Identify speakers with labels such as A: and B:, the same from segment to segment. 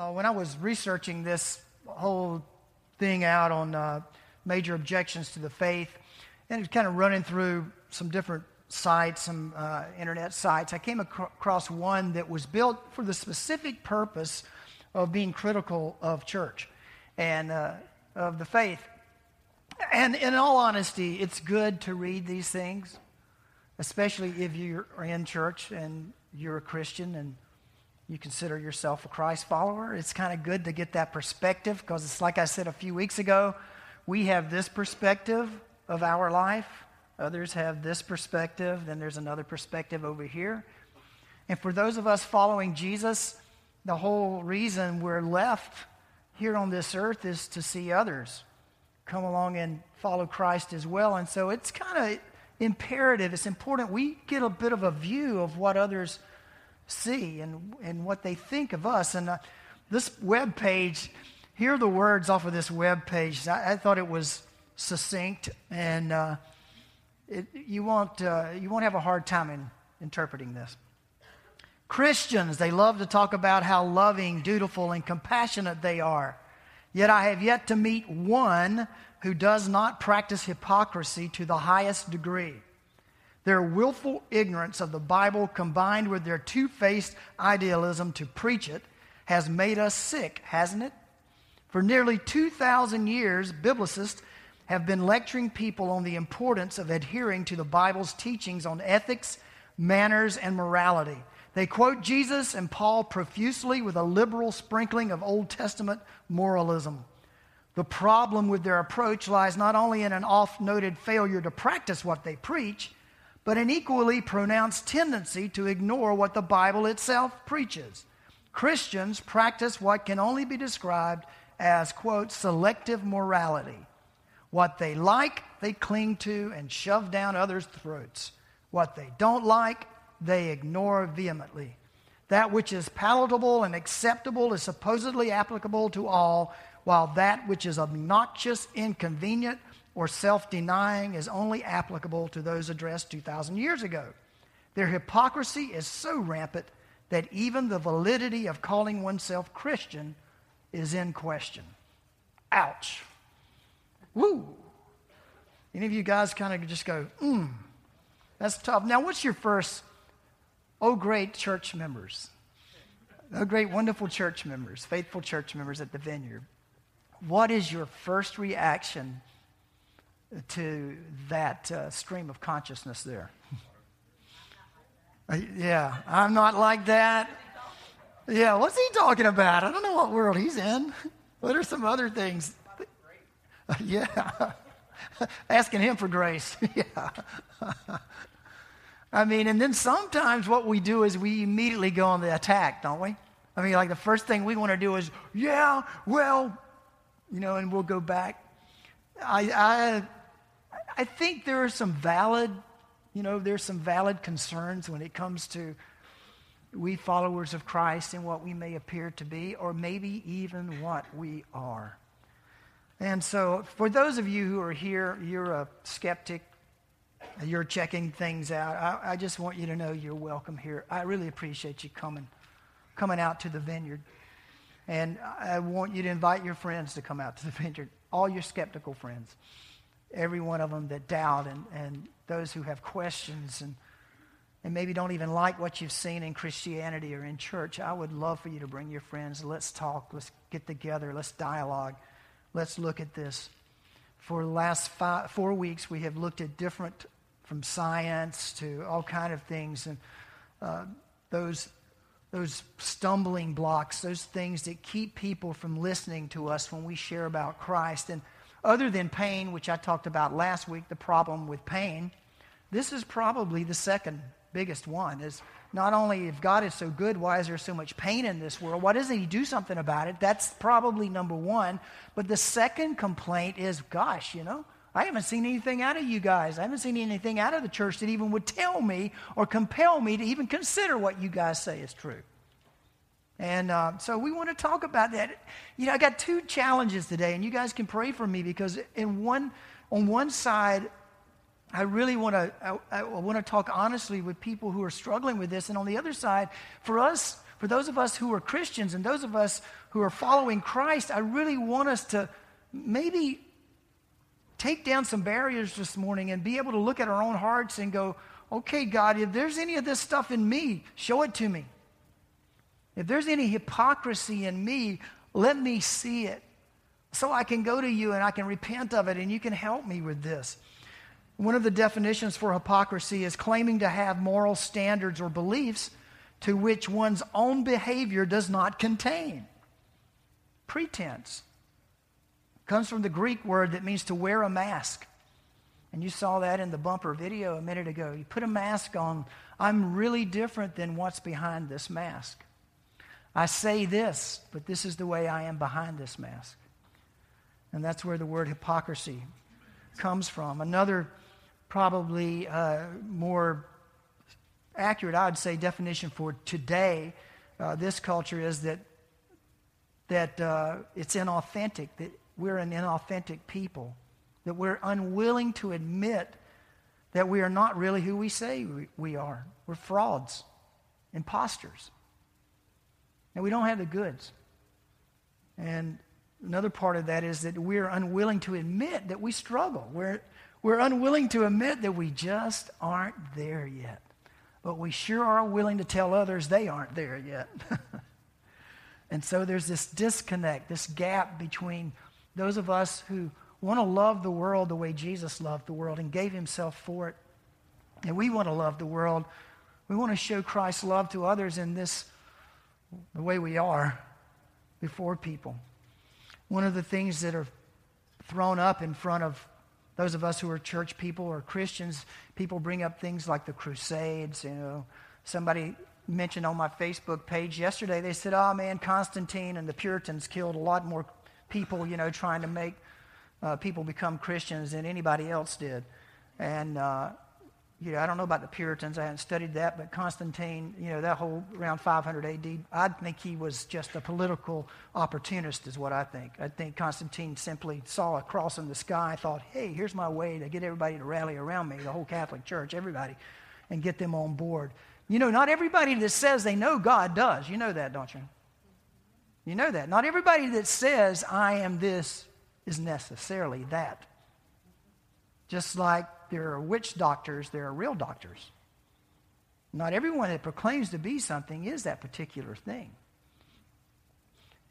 A: Uh, when I was researching this whole thing out on uh, major objections to the faith, and kind of running through some different sites, some uh, internet sites, I came ac- across one that was built for the specific purpose of being critical of church and uh, of the faith. And in all honesty, it's good to read these things, especially if you're in church and you're a Christian and you consider yourself a Christ follower. It's kind of good to get that perspective because it's like I said a few weeks ago, we have this perspective of our life. Others have this perspective. Then there's another perspective over here. And for those of us following Jesus, the whole reason we're left here on this earth is to see others come along and follow Christ as well. And so it's kind of imperative, it's important we get a bit of a view of what others see and, and what they think of us. And uh, this web page, here are the words off of this web page. I, I thought it was succinct, and uh, it, you, won't, uh, you won't have a hard time in interpreting this. Christians, they love to talk about how loving, dutiful, and compassionate they are. Yet I have yet to meet one who does not practice hypocrisy to the highest degree. Their willful ignorance of the Bible combined with their two faced idealism to preach it has made us sick, hasn't it? For nearly 2,000 years, biblicists have been lecturing people on the importance of adhering to the Bible's teachings on ethics, manners, and morality. They quote Jesus and Paul profusely with a liberal sprinkling of Old Testament moralism. The problem with their approach lies not only in an oft noted failure to practice what they preach, but an equally pronounced tendency to ignore what the Bible itself preaches. Christians practice what can only be described as, quote, selective morality. What they like, they cling to and shove down others' throats. What they don't like, they ignore vehemently. That which is palatable and acceptable is supposedly applicable to all, while that which is obnoxious, inconvenient, or self denying is only applicable to those addressed 2,000 years ago. Their hypocrisy is so rampant that even the validity of calling oneself Christian is in question. Ouch. Woo. Any of you guys kind of just go, hmm, that's tough. Now, what's your first, oh, great church members? Oh, great, wonderful church members, faithful church members at the vineyard. What is your first reaction to that uh, stream of consciousness there. Yeah, I'm not like that. Yeah, what's he talking about? I don't know what world he's in. What are some other things? yeah, asking him for grace. yeah. I mean, and then sometimes what we do is we immediately go on the attack, don't we? I mean, like the first thing we want to do is, yeah, well, you know, and we'll go back. I I, I think there are some valid, you know, there's some valid concerns when it comes to we followers of Christ and what we may appear to be, or maybe even what we are. And so, for those of you who are here, you're a skeptic, you're checking things out. I, I just want you to know you're welcome here. I really appreciate you coming, coming out to the vineyard. And I want you to invite your friends to come out to the vineyard, all your skeptical friends every one of them that doubt and, and those who have questions and, and maybe don't even like what you've seen in Christianity or in church, I would love for you to bring your friends. Let's talk. Let's get together. Let's dialogue. Let's look at this. For the last five, four weeks, we have looked at different, from science to all kind of things, and uh, those those stumbling blocks, those things that keep people from listening to us when we share about Christ. And other than pain, which I talked about last week, the problem with pain, this is probably the second biggest one is not only if God is so good, why is there so much pain in this world? Why doesn't He do something about it? That's probably number one. But the second complaint is, gosh, you know, I haven't seen anything out of you guys. I haven't seen anything out of the church that even would tell me or compel me to even consider what you guys say is true. And uh, so we want to talk about that. You know, I got two challenges today, and you guys can pray for me because in one, on one side, I really want to I, I want to talk honestly with people who are struggling with this, and on the other side, for us, for those of us who are Christians and those of us who are following Christ, I really want us to maybe take down some barriers this morning and be able to look at our own hearts and go, okay, God, if there's any of this stuff in me, show it to me. If there's any hypocrisy in me, let me see it so I can go to you and I can repent of it and you can help me with this. One of the definitions for hypocrisy is claiming to have moral standards or beliefs to which one's own behavior does not contain. Pretense comes from the Greek word that means to wear a mask. And you saw that in the bumper video a minute ago. You put a mask on. I'm really different than what's behind this mask. I say this, but this is the way I am behind this mask. And that's where the word hypocrisy comes from. Another probably uh, more accurate, I would say, definition for today, uh, this culture is that, that uh, it's inauthentic, that we're an inauthentic people, that we're unwilling to admit that we are not really who we say we, we are. We're frauds, imposters. And we don't have the goods. And another part of that is that we're unwilling to admit that we struggle. We're, we're unwilling to admit that we just aren't there yet. But we sure are willing to tell others they aren't there yet. and so there's this disconnect, this gap between those of us who want to love the world the way Jesus loved the world and gave himself for it. And we want to love the world. We want to show Christ's love to others in this, the way we are before people. One of the things that are thrown up in front of those of us who are church people or Christians, people bring up things like the Crusades. You know, somebody mentioned on my Facebook page yesterday, they said, oh man, Constantine and the Puritans killed a lot more people, you know, trying to make uh, people become Christians than anybody else did. And uh, you know, I don't know about the Puritans. I haven't studied that, but Constantine, you know, that whole around 500 AD, I think he was just a political opportunist, is what I think. I think Constantine simply saw a cross in the sky, thought, hey, here's my way to get everybody to rally around me, the whole Catholic Church, everybody, and get them on board. You know, not everybody that says they know God does. You know that, don't you? You know that. Not everybody that says, I am this, is necessarily that. Just like there are witch doctors, there are real doctors. Not everyone that proclaims to be something is that particular thing.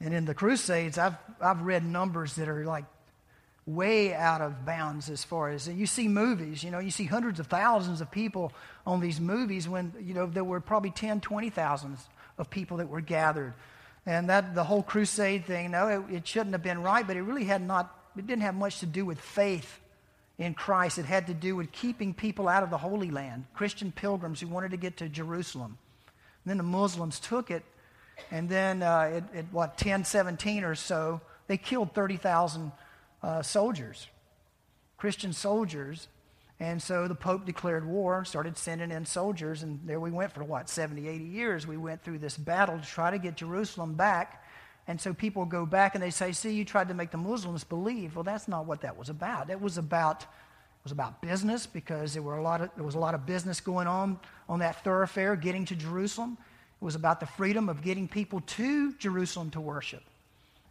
A: And in the Crusades, I've, I've read numbers that are like way out of bounds as far as you see movies, you know, you see hundreds of thousands of people on these movies when, you know, there were probably 10, 20,000 of people that were gathered. And that the whole crusade thing, no, it, it shouldn't have been right, but it really had not, it didn't have much to do with faith in Christ. It had to do with keeping people out of the Holy Land, Christian pilgrims who wanted to get to Jerusalem. And then the Muslims took it, and then uh, at, at, what, 1017 or so, they killed 30,000 uh, soldiers, Christian soldiers. And so the Pope declared war, started sending in soldiers, and there we went for what, 70, 80 years. We went through this battle to try to get Jerusalem back. And so people go back and they say, see, you tried to make the Muslims believe. Well, that's not what that was about. It was about, it was about business because there, were a lot of, there was a lot of business going on on that thoroughfare getting to Jerusalem. It was about the freedom of getting people to Jerusalem to worship.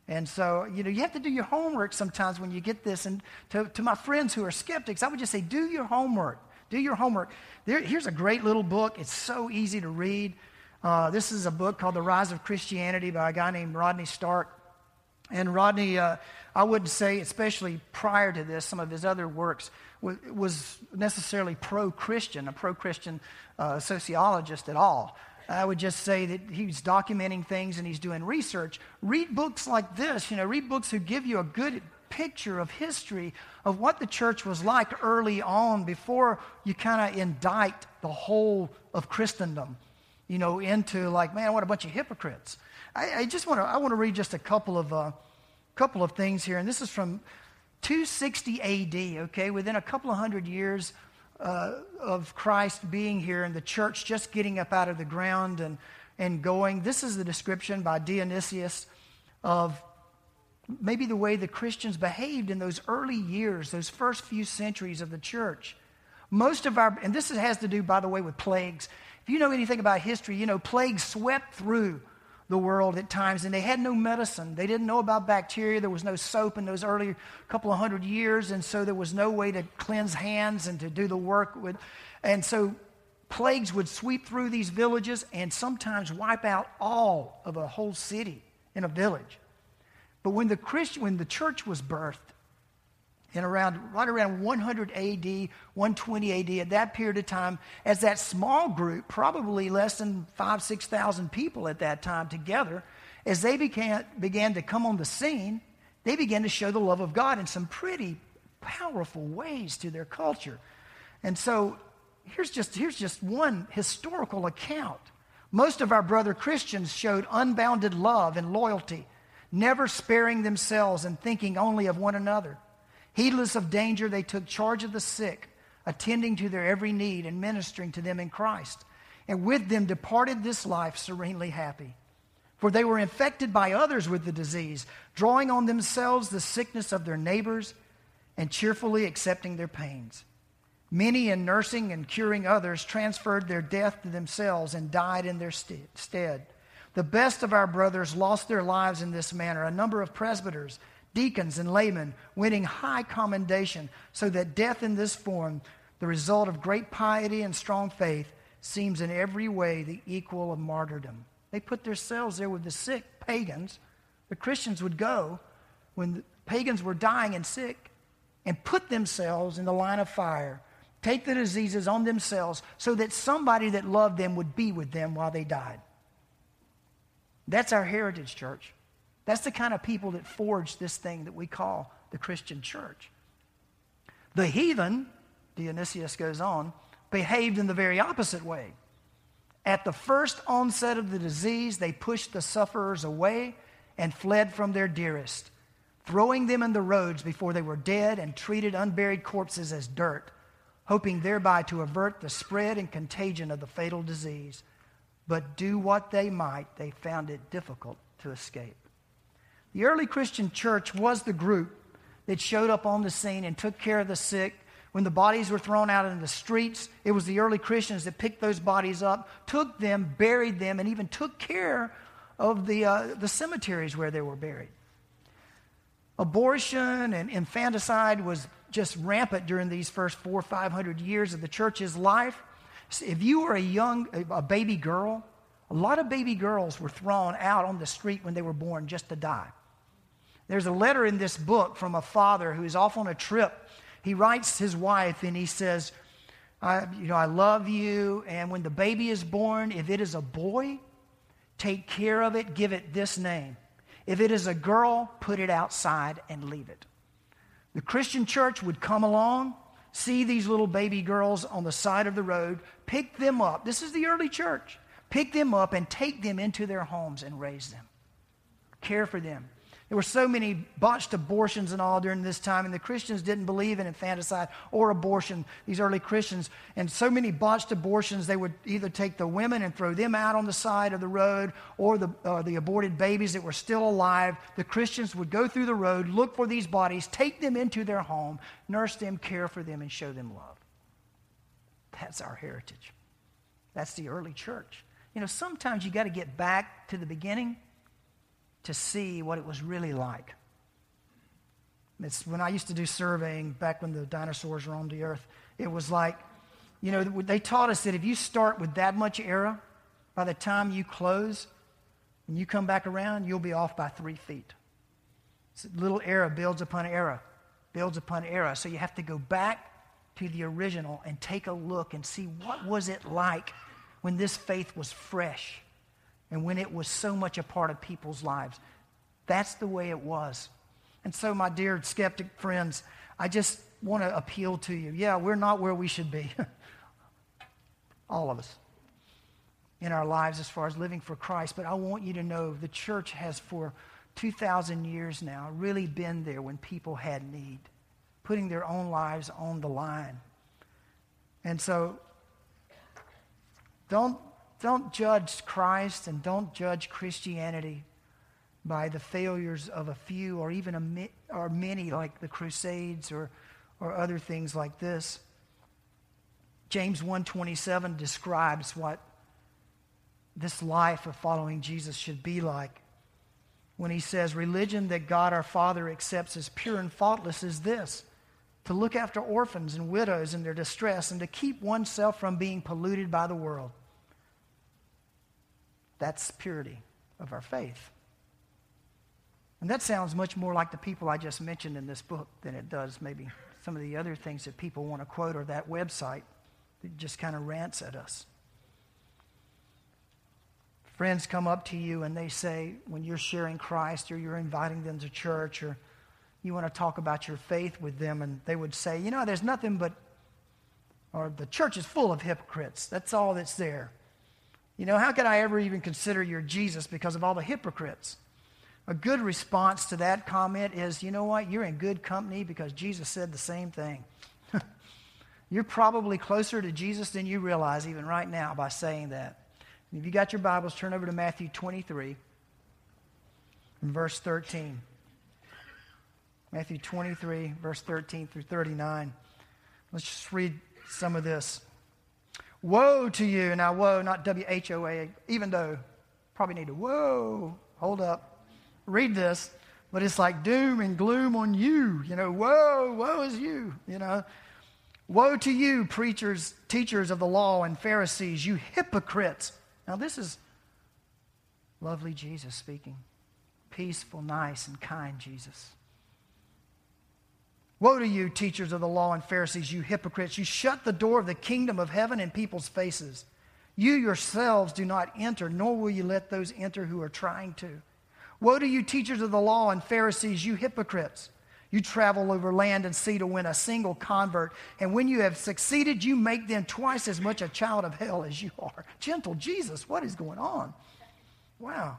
A: And so, you know, you have to do your homework sometimes when you get this. And to, to my friends who are skeptics, I would just say, do your homework. Do your homework. There, here's a great little book. It's so easy to read. Uh, this is a book called The Rise of Christianity by a guy named Rodney Stark. And Rodney, uh, I wouldn't say, especially prior to this, some of his other works was, was necessarily pro Christian, a pro Christian uh, sociologist at all. I would just say that he's documenting things and he's doing research. Read books like this, you know, read books who give you a good picture of history of what the church was like early on before you kind of indict the whole of Christendom, you know, into like, man, what a bunch of hypocrites. I, I just want to, I want to read just a couple of, uh, couple of things here. And this is from 260 AD, okay, within a couple of hundred years uh, of Christ being here and the church just getting up out of the ground and, and going. This is the description by Dionysius of maybe the way the Christians behaved in those early years, those first few centuries of the church. Most of our, and this has to do, by the way, with plagues. If you know anything about history, you know plagues swept through the world at times, and they had no medicine. They didn't know about bacteria. There was no soap in those early couple of hundred years, and so there was no way to cleanse hands and to do the work. With, and so plagues would sweep through these villages and sometimes wipe out all of a whole city in a village. But when the Christian, when the church was birthed, in around right around 100 AD, 120 AD, at that period of time, as that small group, probably less than five, six thousand people at that time together, as they began, began to come on the scene, they began to show the love of God in some pretty powerful ways to their culture. And so here's just, here's just one historical account. Most of our brother Christians showed unbounded love and loyalty, never sparing themselves and thinking only of one another. Heedless of danger, they took charge of the sick, attending to their every need and ministering to them in Christ. And with them departed this life serenely happy. For they were infected by others with the disease, drawing on themselves the sickness of their neighbors and cheerfully accepting their pains. Many, in nursing and curing others, transferred their death to themselves and died in their stead. The best of our brothers lost their lives in this manner. A number of presbyters, deacons and laymen, winning high commendation, so that death in this form, the result of great piety and strong faith, seems in every way the equal of martyrdom. They put themselves there with the sick pagans. The Christians would go when the pagans were dying and sick and put themselves in the line of fire, take the diseases on themselves so that somebody that loved them would be with them while they died. That's our heritage, church. That's the kind of people that forged this thing that we call the Christian church. The heathen, Dionysius goes on, behaved in the very opposite way. At the first onset of the disease, they pushed the sufferers away and fled from their dearest, throwing them in the roads before they were dead and treated unburied corpses as dirt, hoping thereby to avert the spread and contagion of the fatal disease. But do what they might, they found it difficult to escape. The early Christian church was the group that showed up on the scene and took care of the sick. When the bodies were thrown out in the streets, it was the early Christians that picked those bodies up, took them, buried them, and even took care of the, uh, the cemeteries where they were buried. Abortion and infanticide was just rampant during these first four or five hundred years of the church's life. If you were a young, a baby girl, a lot of baby girls were thrown out on the street when they were born just to die. There's a letter in this book from a father who is off on a trip. He writes his wife and he says, I, you know, I love you. And when the baby is born, if it is a boy, take care of it, give it this name. If it is a girl, put it outside and leave it. The Christian church would come along, see these little baby girls on the side of the road, pick them up. This is the early church. Pick them up and take them into their homes and raise them. Care for them. There were so many botched abortions and all during this time, and the Christians didn't believe in infanticide or abortion, these early Christians. And so many botched abortions, they would either take the women and throw them out on the side of the road, or the, uh, the aborted babies that were still alive. The Christians would go through the road, look for these bodies, take them into their home, nurse them, care for them, and show them love. That's our heritage. That's the early church. You know, sometimes you got to get back to the beginning to see what it was really like. It's when I used to do surveying back when the dinosaurs roamed the earth, it was like, you know, they taught us that if you start with that much era, by the time you close and you come back around, you'll be off by three feet. So little era builds upon era, builds upon era. So you have to go back to the original and take a look and see what was it like when this faith was fresh and when it was so much a part of people's lives. That's the way it was. And so, my dear skeptic friends, I just want to appeal to you. Yeah, we're not where we should be. All of us in our lives as far as living for Christ. But I want you to know the church has for 2,000 years now really been there when people had need, putting their own lives on the line. And so don't, don't judge Christ and don't judge Christianity by the failures of a few or even a, or many like the Crusades or, or other things like this. James 1:27 describes what this life of following Jesus should be like. When he says, Religion that God our Father accepts as pure and faultless is this to look after orphans and widows in their distress and to keep oneself from being polluted by the world. That's purity of our faith. And that sounds much more like the people I just mentioned in this book than it does maybe some of the other things that people want to quote or that website that just kind of rants at us. Friends come up to you and they say, when you're sharing Christ or you're inviting them to church or you want to talk about your faith with them, and they would say, you know, there's nothing but, or the church is full of hypocrites. That's all that's there. You know, how could I ever even consider your Jesus because of all the hypocrites? A good response to that comment is, you know what? You're in good company because Jesus said the same thing. You're probably closer to Jesus than you realize even right now by saying that. And if you got your Bibles, turn over to Matthew 23 and verse 13. Matthew 23, verse 13 through 39. Let's just read some of this. Woe to you. Now, woe, not W H O A, even though probably need to, whoa, hold up. Read this, but it's like doom and gloom on you. You know, whoa, woe is you. You know, woe to you, preachers, teachers of the law, and Pharisees, you hypocrites. Now, this is lovely Jesus speaking. Peaceful, nice, and kind Jesus. Woe to you, teachers of the law and Pharisees, you hypocrites! You shut the door of the kingdom of heaven in people's faces. You yourselves do not enter, nor will you let those enter who are trying to. Woe to you, teachers of the law and Pharisees, you hypocrites! You travel over land and sea to win a single convert, and when you have succeeded, you make them twice as much a child of hell as you are. Gentle Jesus, what is going on? Wow.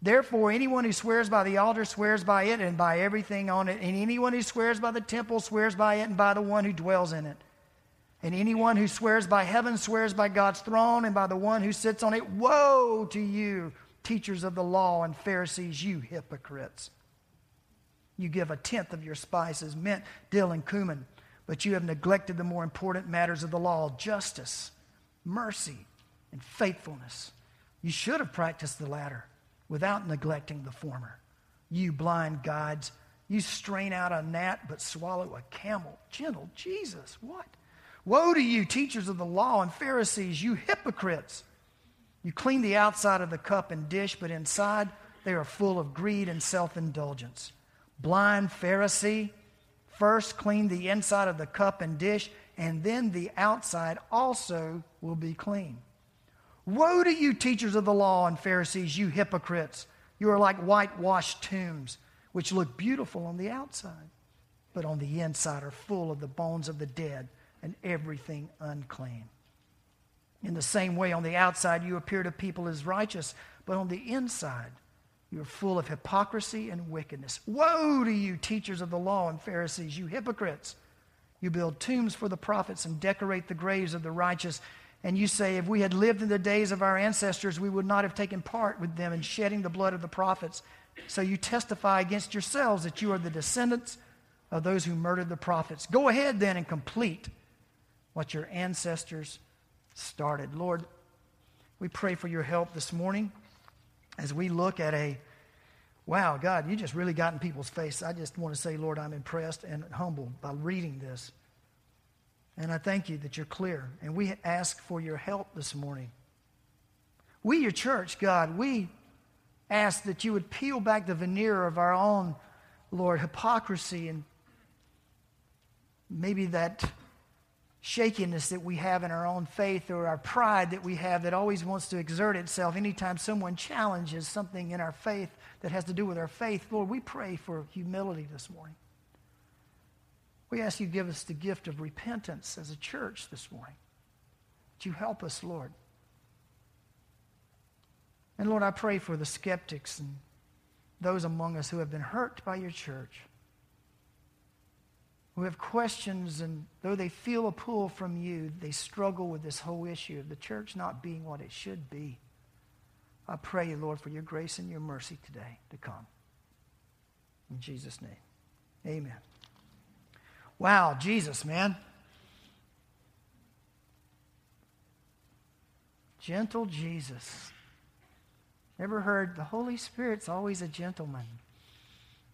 A: Therefore, anyone who swears by the altar swears by it and by everything on it. And anyone who swears by the temple swears by it and by the one who dwells in it. And anyone who swears by heaven swears by God's throne and by the one who sits on it. Woe to you, teachers of the law and Pharisees, you hypocrites! You give a tenth of your spices, mint, dill, and cumin, but you have neglected the more important matters of the law justice, mercy, and faithfulness. You should have practiced the latter without neglecting the former. You blind guides, you strain out a gnat but swallow a camel. Gentle Jesus, what? Woe to you, teachers of the law and Pharisees, you hypocrites! You clean the outside of the cup and dish, but inside they are full of greed and self indulgence. Blind Pharisee, first clean the inside of the cup and dish, and then the outside also will be clean. Woe to you, teachers of the law and Pharisees, you hypocrites! You are like whitewashed tombs, which look beautiful on the outside, but on the inside are full of the bones of the dead and everything unclean. In the same way, on the outside, you appear to people as righteous, but on the inside, you are full of hypocrisy and wickedness. Woe to you, teachers of the law and Pharisees, you hypocrites! You build tombs for the prophets and decorate the graves of the righteous and you say, if we had lived in the days of our ancestors, we would not have taken part with them in shedding the blood of the prophets. So you testify against yourselves that you are the descendants of those who murdered the prophets. Go ahead then and complete what your ancestors started. Lord, we pray for your help this morning as we look at a wow, God, you just really got in people's face. I just want to say, Lord, I'm impressed and humbled by reading this. And I thank you that you're clear. And we ask for your help this morning. We, your church, God, we ask that you would peel back the veneer of our own, Lord, hypocrisy and maybe that shakiness that we have in our own faith or our pride that we have that always wants to exert itself anytime someone challenges something in our faith that has to do with our faith. Lord, we pray for humility this morning. We ask you to give us the gift of repentance as a church this morning. That you help us, Lord. And Lord, I pray for the skeptics and those among us who have been hurt by your church, who have questions, and though they feel a pull from you, they struggle with this whole issue of the church not being what it should be. I pray, Lord, for your grace and your mercy today to come. In Jesus' name, amen. Wow, Jesus, man. Gentle Jesus. Ever heard the Holy Spirit's always a gentleman?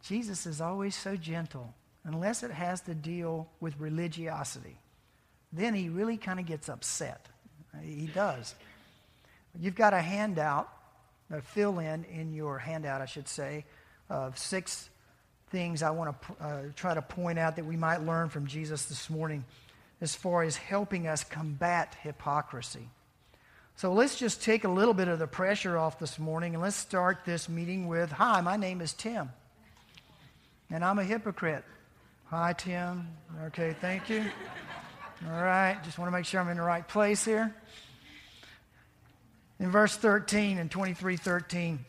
A: Jesus is always so gentle, unless it has to deal with religiosity. Then he really kind of gets upset. He does. You've got a handout, a fill in in your handout, I should say, of six things I want to uh, try to point out that we might learn from Jesus this morning as far as helping us combat hypocrisy. So let's just take a little bit of the pressure off this morning and let's start this meeting with Hi, my name is Tim, and I'm a hypocrite. Hi, Tim. Okay, thank you. All right, just want to make sure I'm in the right place here. In verse 13 and 23 13,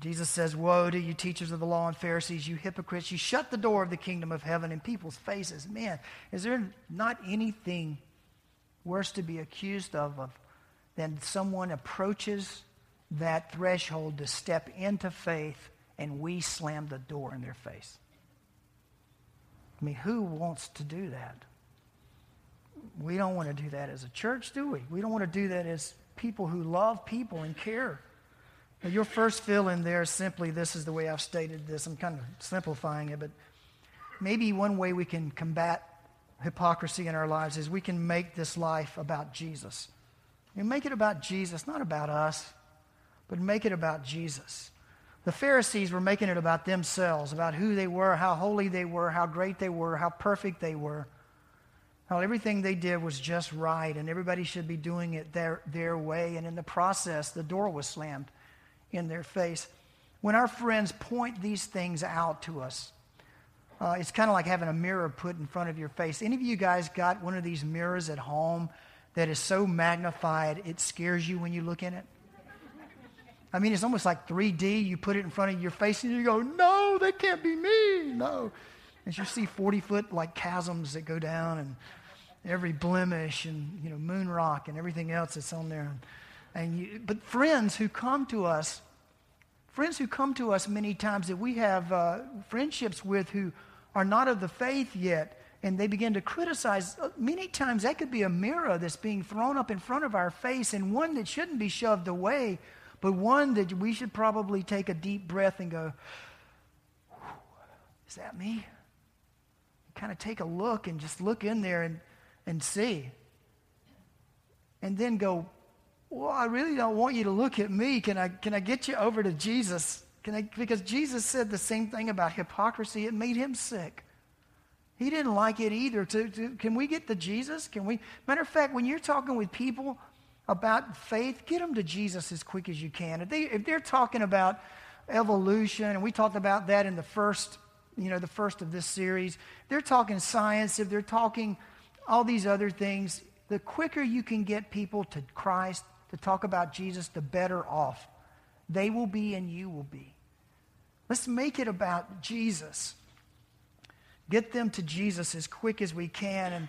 A: Jesus says, Woe to you, teachers of the law and Pharisees, you hypocrites! You shut the door of the kingdom of heaven in people's faces. Man, is there not anything worse to be accused of, of then someone approaches that threshold to step into faith and we slam the door in their face. I mean, who wants to do that? We don't want to do that as a church, do we? We don't want to do that as people who love people and care. Now, your first fill in there is simply this is the way I've stated this. I'm kind of simplifying it, but maybe one way we can combat hypocrisy in our lives is we can make this life about Jesus. And make it about Jesus, not about us, but make it about Jesus. The Pharisees were making it about themselves, about who they were, how holy they were, how great they were, how perfect they were, how everything they did was just right, and everybody should be doing it their, their way. And in the process, the door was slammed in their face. When our friends point these things out to us, uh, it's kind of like having a mirror put in front of your face. Any of you guys got one of these mirrors at home that is so magnified it scares you when you look in it? I mean, it's almost like 3D. You put it in front of your face and you go, no, that can't be me. No. And you see 40 foot like chasms that go down and every blemish and, you know, moon rock and everything else that's on there. And you, but friends who come to us, friends who come to us many times that we have uh, friendships with who are not of the faith yet, and they begin to criticize, uh, many times that could be a mirror that's being thrown up in front of our face, and one that shouldn't be shoved away, but one that we should probably take a deep breath and go, Is that me? Kind of take a look and just look in there and, and see. And then go, Well, I really don't want you to look at me. Can I, can I get you over to Jesus? Can I, because Jesus said the same thing about hypocrisy, it made him sick. He didn't like it either. To, to, can we get to Jesus? Can we? Matter of fact, when you're talking with people about faith, get them to Jesus as quick as you can. If, they, if they're talking about evolution, and we talked about that in the first, you know, the first of this series, they're talking science, if they're talking all these other things, the quicker you can get people to Christ, to talk about Jesus, the better off they will be and you will be. Let's make it about Jesus. Get them to Jesus as quick as we can. And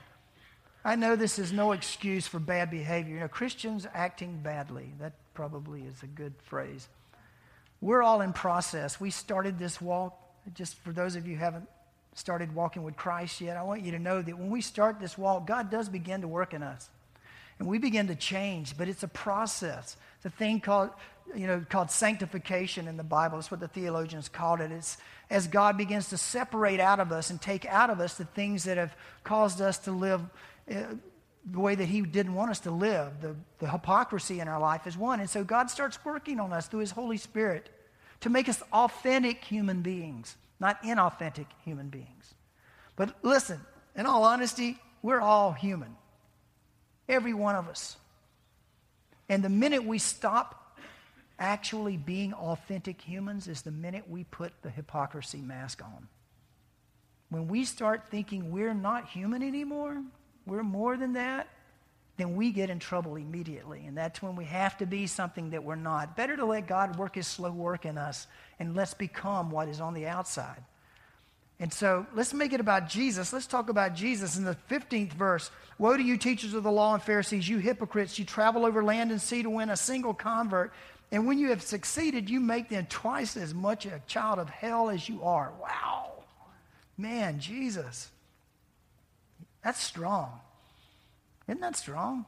A: I know this is no excuse for bad behavior. You know, Christians acting badly, that probably is a good phrase. We're all in process. We started this walk, just for those of you who haven't started walking with Christ yet, I want you to know that when we start this walk, God does begin to work in us. And we begin to change, but it's a process. It's a thing called, you know, called sanctification in the Bible. That's what the theologians called it. It's as God begins to separate out of us and take out of us the things that have caused us to live uh, the way that He didn't want us to live. The, the hypocrisy in our life is one. And so God starts working on us through His Holy Spirit to make us authentic human beings, not inauthentic human beings. But listen, in all honesty, we're all human. Every one of us. And the minute we stop actually being authentic humans is the minute we put the hypocrisy mask on. When we start thinking we're not human anymore, we're more than that, then we get in trouble immediately. And that's when we have to be something that we're not. Better to let God work his slow work in us and let's become what is on the outside. And so let's make it about Jesus. Let's talk about Jesus in the 15th verse. Woe to you, teachers of the law and Pharisees, you hypocrites! You travel over land and sea to win a single convert. And when you have succeeded, you make them twice as much a child of hell as you are. Wow. Man, Jesus. That's strong. Isn't that strong?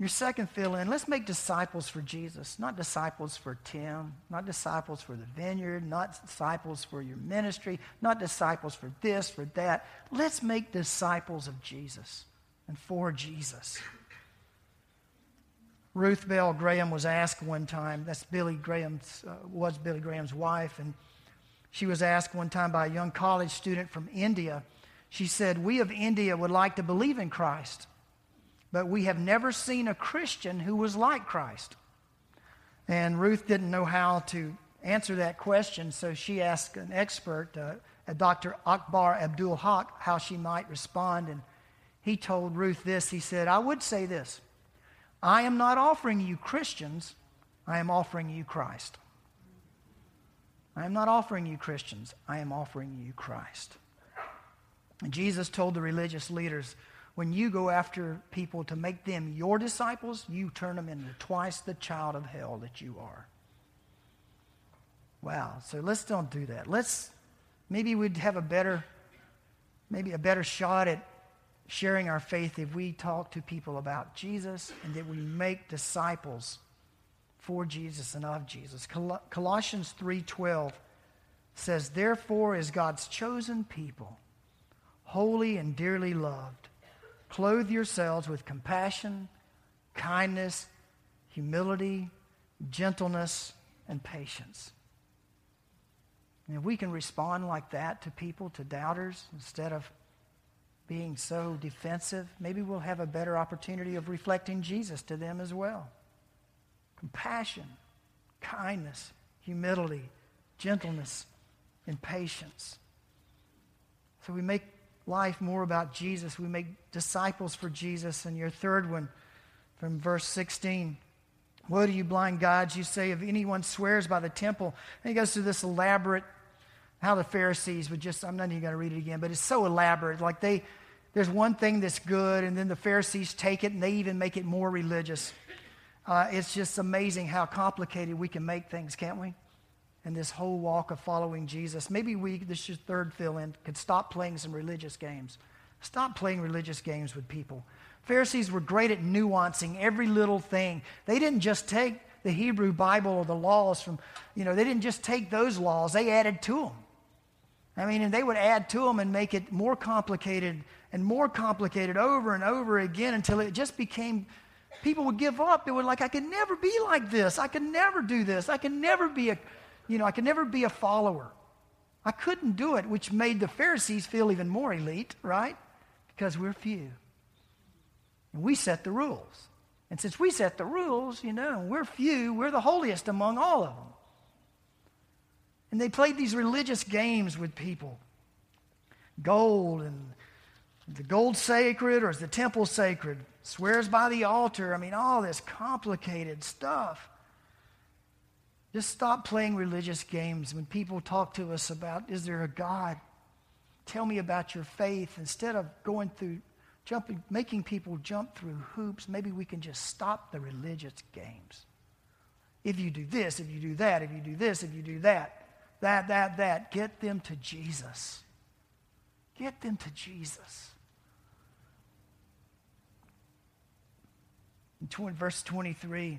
A: Your second fill in, let's make disciples for Jesus, not disciples for Tim, not disciples for the vineyard, not disciples for your ministry, not disciples for this, for that. Let's make disciples of Jesus and for Jesus. Ruth Bell Graham was asked one time, that's Billy Graham's, uh, was Billy Graham's wife, and she was asked one time by a young college student from India. She said, We of India would like to believe in Christ but we have never seen a Christian who was like Christ. And Ruth didn't know how to answer that question, so she asked an expert, uh, Dr. Akbar Abdul Haq, how she might respond. And he told Ruth this He said, I would say this I am not offering you Christians, I am offering you Christ. I am not offering you Christians, I am offering you Christ. And Jesus told the religious leaders, when you go after people to make them your disciples, you turn them into twice the child of hell that you are. Wow. So let's don't do that. Let's maybe we'd have a better maybe a better shot at sharing our faith if we talk to people about Jesus and that we make disciples for Jesus and of Jesus. Col- Colossians 3:12 says, "Therefore as God's chosen people, holy and dearly loved, Clothe yourselves with compassion, kindness, humility, gentleness, and patience. And if we can respond like that to people, to doubters, instead of being so defensive, maybe we'll have a better opportunity of reflecting Jesus to them as well. Compassion, kindness, humility, gentleness, and patience. So we make life more about Jesus. We make disciples for Jesus. And your third one from verse 16. Woe to you, blind gods, you say, if anyone swears by the temple. And he goes through this elaborate, how the Pharisees would just, I'm not even going to read it again, but it's so elaborate. Like they, there's one thing that's good, and then the Pharisees take it and they even make it more religious. Uh, it's just amazing how complicated we can make things, can't we? And this whole walk of following Jesus. Maybe we, this is your third fill in, could stop playing some religious games. Stop playing religious games with people. Pharisees were great at nuancing every little thing. They didn't just take the Hebrew Bible or the laws from, you know, they didn't just take those laws, they added to them. I mean, and they would add to them and make it more complicated and more complicated over and over again until it just became, people would give up. They were like, I could never be like this. I could never do this. I could never be a you know, I could never be a follower. I couldn't do it, which made the Pharisees feel even more elite, right? Because we're few. And we set the rules. And since we set the rules, you know, we're few, we're the holiest among all of them. And they played these religious games with people. Gold and the gold sacred or is the temple sacred? Swears by the altar. I mean, all this complicated stuff. Just stop playing religious games when people talk to us about, is there a God? Tell me about your faith. Instead of going through, jumping, making people jump through hoops, maybe we can just stop the religious games. If you do this, if you do that, if you do this, if you do that, that, that, that, get them to Jesus. Get them to Jesus. In verse 23,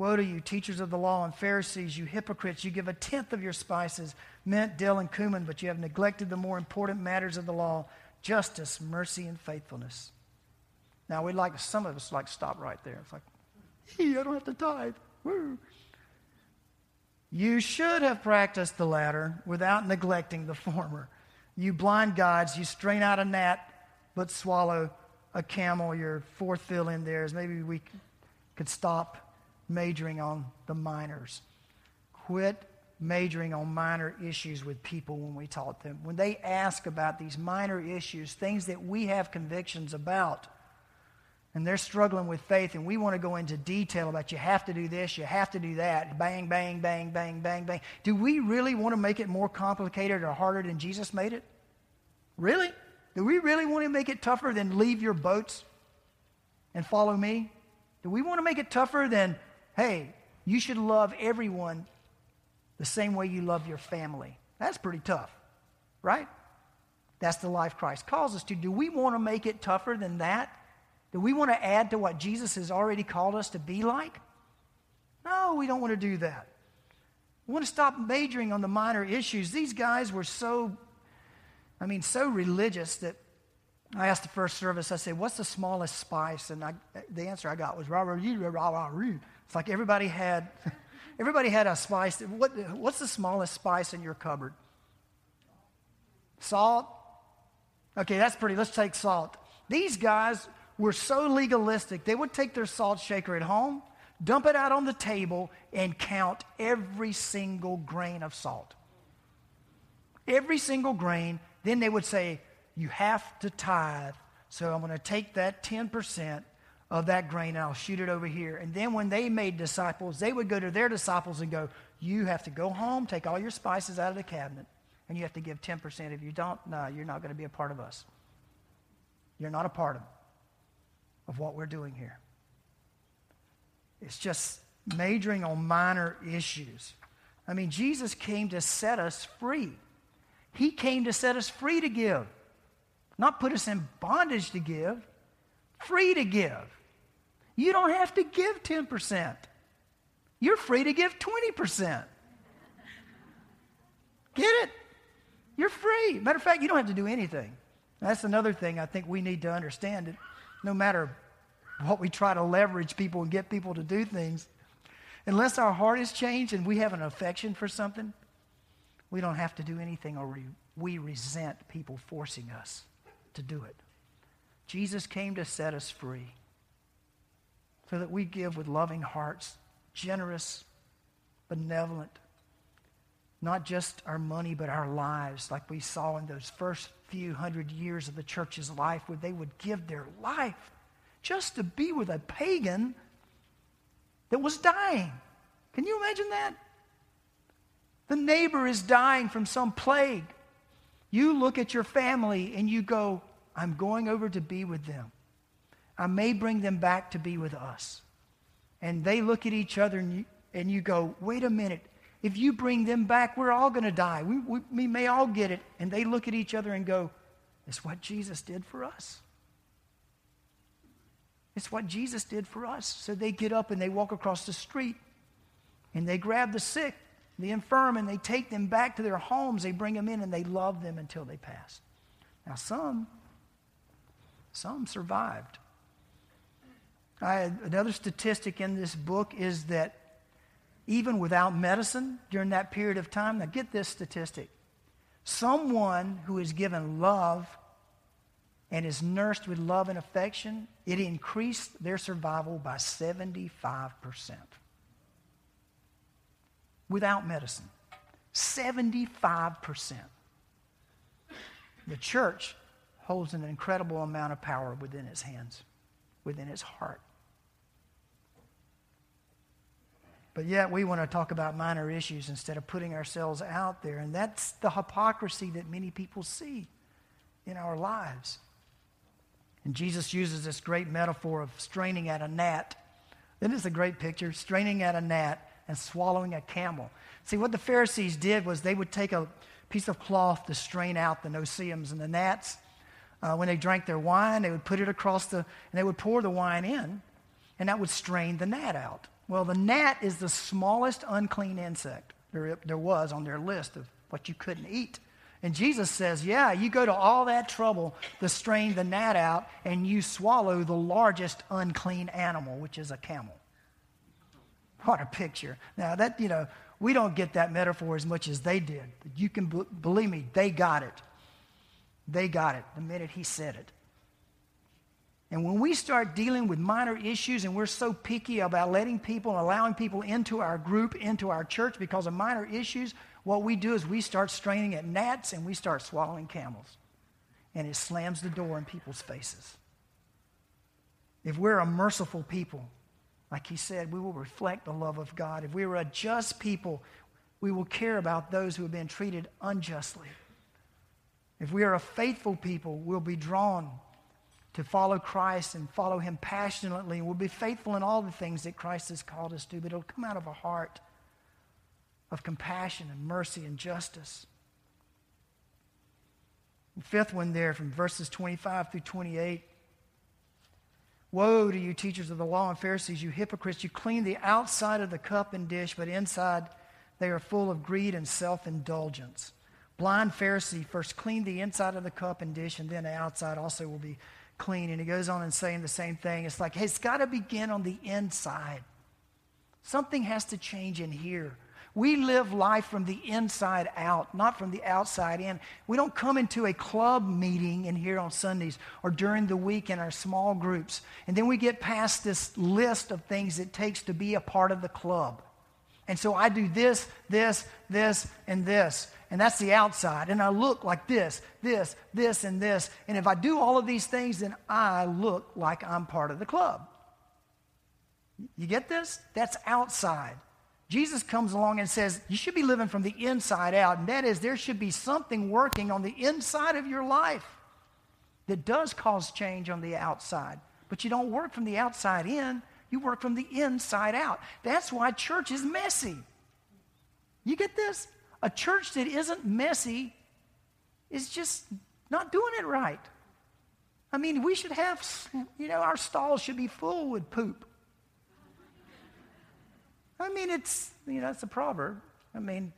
A: Woe to you, teachers of the law and Pharisees, you hypocrites! You give a tenth of your spices, mint, dill, and cumin, but you have neglected the more important matters of the law justice, mercy, and faithfulness. Now, we'd like, some of us like stop right there. It's like, hey, I don't have to tithe. Woo. You should have practiced the latter without neglecting the former. You blind guides, you strain out a gnat but swallow a camel. Your fourth fill in there is maybe we could stop majoring on the minors. Quit majoring on minor issues with people when we taught them. When they ask about these minor issues, things that we have convictions about, and they're struggling with faith, and we want to go into detail about you have to do this, you have to do that, bang, bang, bang, bang, bang, bang. Do we really want to make it more complicated or harder than Jesus made it? Really? Do we really want to make it tougher than leave your boats and follow me? Do we want to make it tougher than, hey, you should love everyone the same way you love your family? That's pretty tough, right? That's the life Christ calls us to. Do we want to make it tougher than that? Do we want to add to what Jesus has already called us to be like? No, we don't want to do that. We want to stop majoring on the minor issues. These guys were so I mean, so religious that I asked the first service, I said, What's the smallest spice? And I, the answer I got was rah, rah, rah, rah, rah, rah. It's like everybody had, everybody had a spice. What, what's the smallest spice in your cupboard? Salt? Okay, that's pretty. Let's take salt. These guys were so legalistic, they would take their salt shaker at home, dump it out on the table, and count every single grain of salt. Every single grain then they would say, You have to tithe. So I'm going to take that 10% of that grain and I'll shoot it over here. And then when they made disciples, they would go to their disciples and go, You have to go home, take all your spices out of the cabinet, and you have to give 10%. If you don't, no, you're not going to be a part of us. You're not a part of, of what we're doing here. It's just majoring on minor issues. I mean, Jesus came to set us free. He came to set us free to give, not put us in bondage to give, free to give. You don't have to give 10%. You're free to give 20%. Get it? You're free. Matter of fact, you don't have to do anything. That's another thing I think we need to understand. That no matter what we try to leverage people and get people to do things, unless our heart is changed and we have an affection for something, we don't have to do anything or we, we resent people forcing us to do it. Jesus came to set us free so that we give with loving hearts, generous, benevolent, not just our money, but our lives, like we saw in those first few hundred years of the church's life, where they would give their life just to be with a pagan that was dying. Can you imagine that? The neighbor is dying from some plague. You look at your family and you go, I'm going over to be with them. I may bring them back to be with us. And they look at each other and you, and you go, wait a minute. If you bring them back, we're all going to die. We, we, we may all get it. And they look at each other and go, it's what Jesus did for us. It's what Jesus did for us. So they get up and they walk across the street and they grab the sick the infirm, and they take them back to their homes. They bring them in and they love them until they pass. Now, some, some survived. I, another statistic in this book is that even without medicine during that period of time, now get this statistic someone who is given love and is nursed with love and affection, it increased their survival by 75% without medicine. 75%. The church holds an incredible amount of power within its hands, within its heart. But yet, we want to talk about minor issues instead of putting ourselves out there. And that's the hypocrisy that many people see in our lives. And Jesus uses this great metaphor of straining at a gnat. That is a great picture, straining at a gnat and swallowing a camel. See, what the Pharisees did was they would take a piece of cloth to strain out the no-see-ums and the gnats. Uh, when they drank their wine, they would put it across the, and they would pour the wine in. and that would strain the gnat out. Well, the gnat is the smallest unclean insect there, there was on their list of what you couldn't eat. And Jesus says, Yeah, you go to all that trouble to strain the gnat out, and you swallow the largest unclean animal, which is a camel. What a picture. Now, that, you know, we don't get that metaphor as much as they did. But you can b- believe me, they got it. They got it the minute he said it. And when we start dealing with minor issues and we're so picky about letting people and allowing people into our group, into our church because of minor issues, what we do is we start straining at gnats and we start swallowing camels. And it slams the door in people's faces. If we're a merciful people, like he said, we will reflect the love of God. If we are a just people, we will care about those who have been treated unjustly. If we are a faithful people, we'll be drawn to follow Christ and follow Him passionately. We'll be faithful in all the things that Christ has called us to, but it'll come out of a heart of compassion and mercy and justice. The fifth one there from verses 25 through 28. Woe to you, teachers of the law and Pharisees, you hypocrites! You clean the outside of the cup and dish, but inside they are full of greed and self indulgence. Blind Pharisee, first clean the inside of the cup and dish, and then the outside also will be clean. And he goes on and saying the same thing. It's like, hey, it's got to begin on the inside. Something has to change in here. We live life from the inside out, not from the outside in. We don't come into a club meeting in here on Sundays or during the week in our small groups, and then we get past this list of things it takes to be a part of the club. And so I do this, this, this, and this. And that's the outside. And I look like this, this, this, and this. And if I do all of these things, then I look like I'm part of the club. You get this? That's outside. Jesus comes along and says, You should be living from the inside out. And that is, there should be something working on the inside of your life that does cause change on the outside. But you don't work from the outside in, you work from the inside out. That's why church is messy. You get this? A church that isn't messy is just not doing it right. I mean, we should have, you know, our stalls should be full with poop. I mean, it's, you know, it's a proverb. I mean,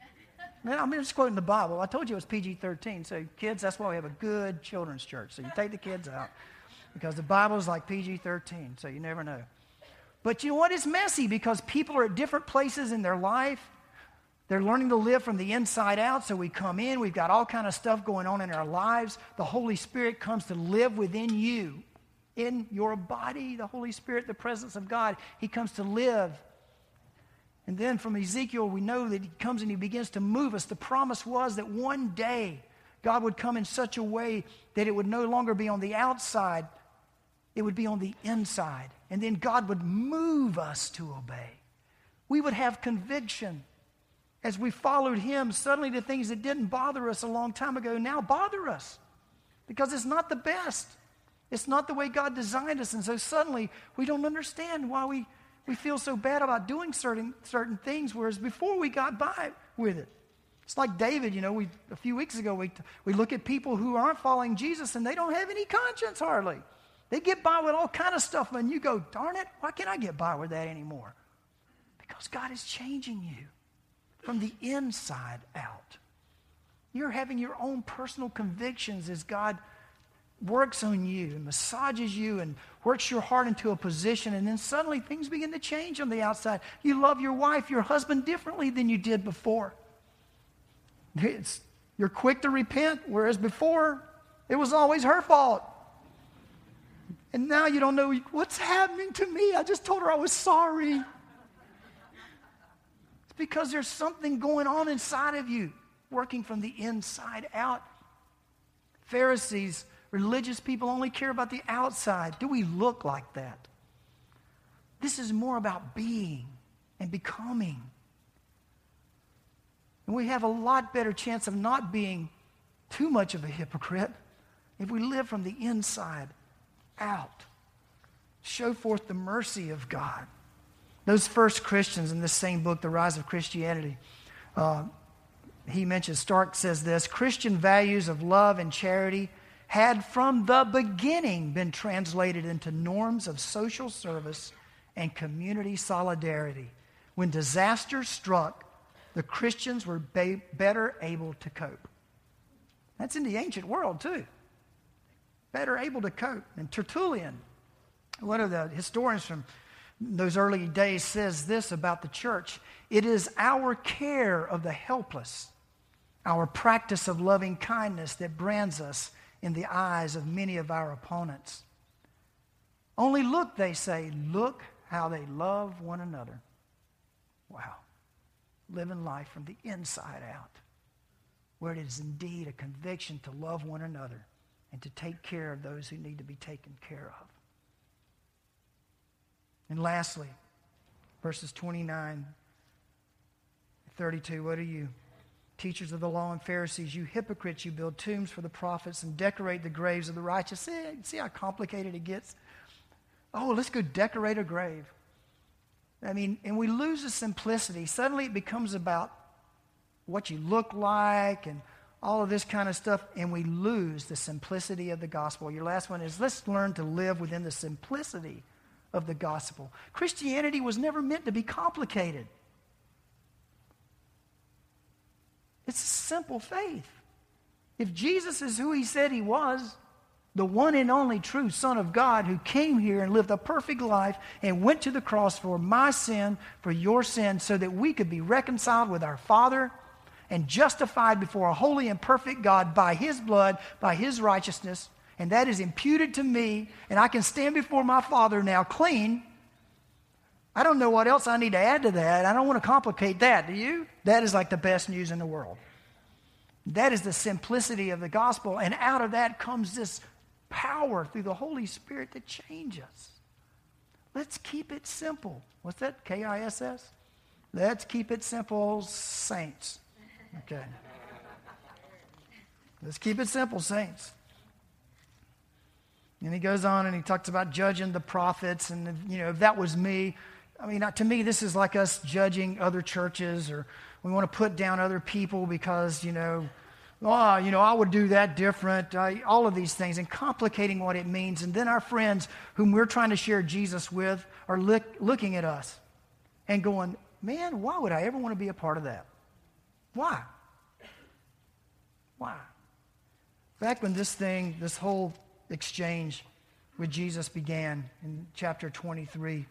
A: I'm just quoting the Bible. I told you it was PG 13. So, kids, that's why we have a good children's church. So, you take the kids out because the Bible is like PG 13. So, you never know. But you know what? It's messy because people are at different places in their life. They're learning to live from the inside out. So, we come in, we've got all kind of stuff going on in our lives. The Holy Spirit comes to live within you, in your body. The Holy Spirit, the presence of God, He comes to live and then from Ezekiel, we know that he comes and he begins to move us. The promise was that one day God would come in such a way that it would no longer be on the outside, it would be on the inside. And then God would move us to obey. We would have conviction. As we followed him, suddenly the things that didn't bother us a long time ago now bother us because it's not the best. It's not the way God designed us. And so suddenly we don't understand why we we feel so bad about doing certain, certain things, whereas before we got by with it. It's like David, you know, we, a few weeks ago, we, we look at people who aren't following Jesus and they don't have any conscience hardly. They get by with all kind of stuff, and you go, darn it, why can't I get by with that anymore? Because God is changing you from the inside out. You're having your own personal convictions as God works on you and massages you and works your heart into a position, and then suddenly things begin to change on the outside. You love your wife, your husband differently than you did before. It's, you're quick to repent, whereas before it was always her fault. And now you don't know what's happening to me. I just told her I was sorry. It's because there's something going on inside of you, working from the inside out. Pharisees Religious people only care about the outside. Do we look like that? This is more about being and becoming. And we have a lot better chance of not being too much of a hypocrite if we live from the inside out. Show forth the mercy of God. Those first Christians in this same book, The Rise of Christianity, uh, he mentions, Stark says this Christian values of love and charity had from the beginning been translated into norms of social service and community solidarity. When disaster struck, the Christians were ba- better able to cope. That's in the ancient world, too. Better able to cope. And Tertullian, one of the historians from those early days, says this about the church it is our care of the helpless, our practice of loving kindness that brands us in the eyes of many of our opponents. Only look, they say, look how they love one another. Wow. Living life from the inside out, where it is indeed a conviction to love one another and to take care of those who need to be taken care of. And lastly, verses 29 32, what are you? Teachers of the law and Pharisees, you hypocrites, you build tombs for the prophets and decorate the graves of the righteous. See, see how complicated it gets? Oh, let's go decorate a grave. I mean, and we lose the simplicity. Suddenly it becomes about what you look like and all of this kind of stuff, and we lose the simplicity of the gospel. Your last one is let's learn to live within the simplicity of the gospel. Christianity was never meant to be complicated, it's a simple faith. If Jesus is who he said he was, the one and only true Son of God who came here and lived a perfect life and went to the cross for my sin, for your sin, so that we could be reconciled with our Father and justified before a holy and perfect God by his blood, by his righteousness. And that is imputed to me, and I can stand before my Father now clean. I don't know what else I need to add to that. I don't want to complicate that, do you? That is like the best news in the world. That is the simplicity of the gospel. And out of that comes this power through the Holy Spirit to change us. Let's keep it simple. What's that? K I S S? Let's keep it simple, saints. Okay. Let's keep it simple, saints. And he goes on and he talks about judging the prophets. And, you know, if that was me, I mean, to me, this is like us judging other churches or we want to put down other people because, you know, oh, you know, I would do that different, uh, all of these things, and complicating what it means. And then our friends, whom we're trying to share Jesus with, are look, looking at us and going, man, why would I ever want to be a part of that? Why? Why? Back when this thing, this whole exchange with Jesus began in chapter 23,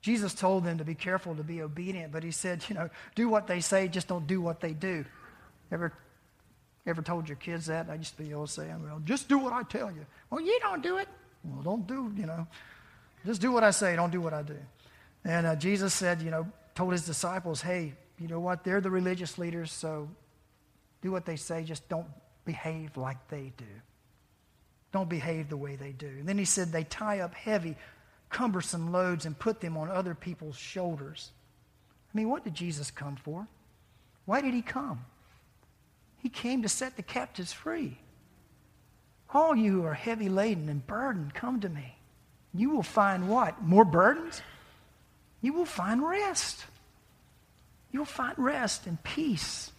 A: Jesus told them to be careful to be obedient, but he said, you know, do what they say, just don't do what they do. Ever, ever told your kids that? I used to be able saying, well, just do what I tell you. Well, you don't do it. Well, don't do, you know, just do what I say, don't do what I do. And uh, Jesus said, you know, told his disciples, hey, you know what? They're the religious leaders, so do what they say, just don't behave like they do. Don't behave the way they do. And then he said they tie up heavy, cumbersome loads and put them on other people's shoulders. I mean, what did Jesus come for? Why did he come? He came to set the captives free. All you who are heavy laden and burdened, come to me. You will find what? More burdens? You will find rest. You'll find rest and peace.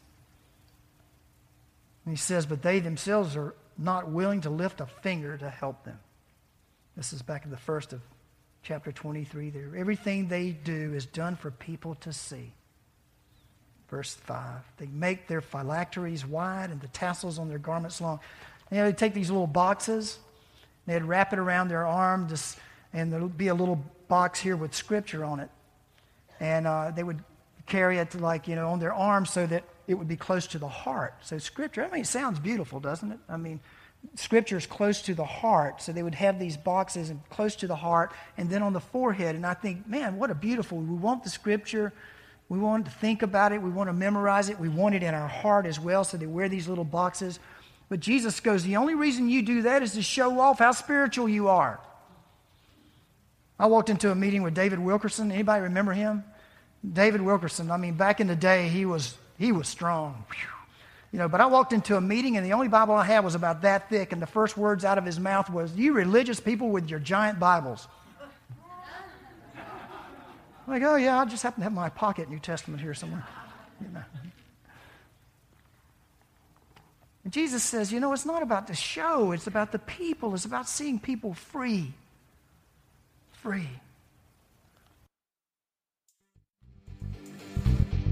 A: And he says, but they themselves are not willing to lift a finger to help them. This is back in the first of chapter 23 there. Everything they do is done for people to see. Verse 5. They make their phylacteries wide and the tassels on their garments long. You know, they take these little boxes, they'd wrap it around their arm, just, and there'll be a little box here with scripture on it. And uh, they would carry it like, you know, on their arm so that it would be close to the heart. So scripture, I mean, it sounds beautiful, doesn't it? I mean, scripture is close to the heart. So they would have these boxes and close to the heart and then on the forehead. And I think, man, what a beautiful, we want the scripture we want to think about it. We want to memorize it. We want it in our heart as well. So they wear these little boxes. But Jesus goes, The only reason you do that is to show off how spiritual you are. I walked into a meeting with David Wilkerson. Anybody remember him? David Wilkerson, I mean, back in the day, he was, he was strong. You know, but I walked into a meeting and the only Bible I had was about that thick, and the first words out of his mouth was, You religious people with your giant Bibles. I'm like, oh, yeah, I just happen to have my pocket New Testament here somewhere. You know. And Jesus says, you know, it's not about the show, it's about the people, it's about seeing people free. free.